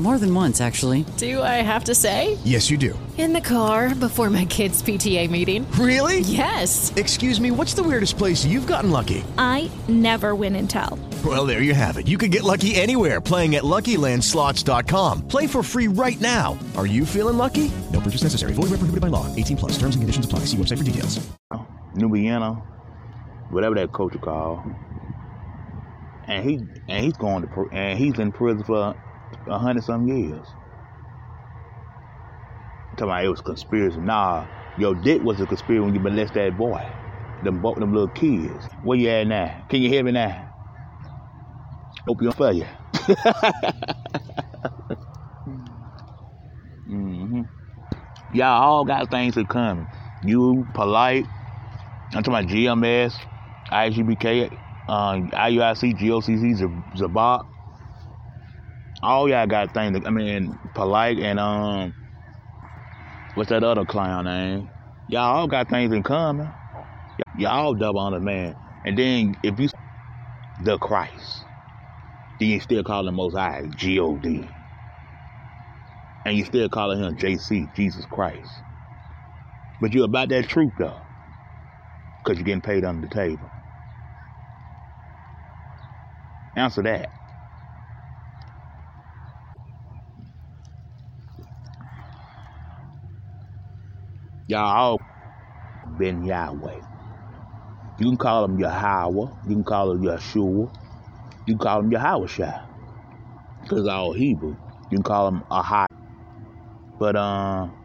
More than once, actually. Do I have to say? Yes, you do. In the car before my kids' PTA meeting. Really? Yes. Excuse me, what's the weirdest place you've gotten lucky? I never win and tell. Well, there you have it. You can get lucky anywhere playing at LuckyLandSlots.com. Play for free right now. Are you feeling lucky? No purchase necessary. Void where prohibited by law. 18 plus. Terms and conditions apply. See website for details. New Vienna, whatever that coach called, and he and he's going to pr- and he's in prison for a hundred some years. Talking about it was conspiracy. Nah, your dick was a conspiracy when you molest that boy, them bo- them little kids. Where you at now? Can you hear me now? Hope you for you. hmm Y'all all got things to come. You polite. I'm talking about GMS, IGBK, um, IUIC, GOCC, Zebach. All y'all got things. I mean, polite and um, what's that other clown name? Y'all all got things in common. Y'all double on the man. And then if you the Christ, then you still call him Most High, G-O-D. And you still calling him JC, Jesus Christ. But you about that truth though. Because you're getting paid under the table. Answer that. Y'all all been Yahweh. You can call him Yahweh. You can call him Yeshua. You can call him Yahweh. Because all Hebrew. You can call him Ahad. But, um,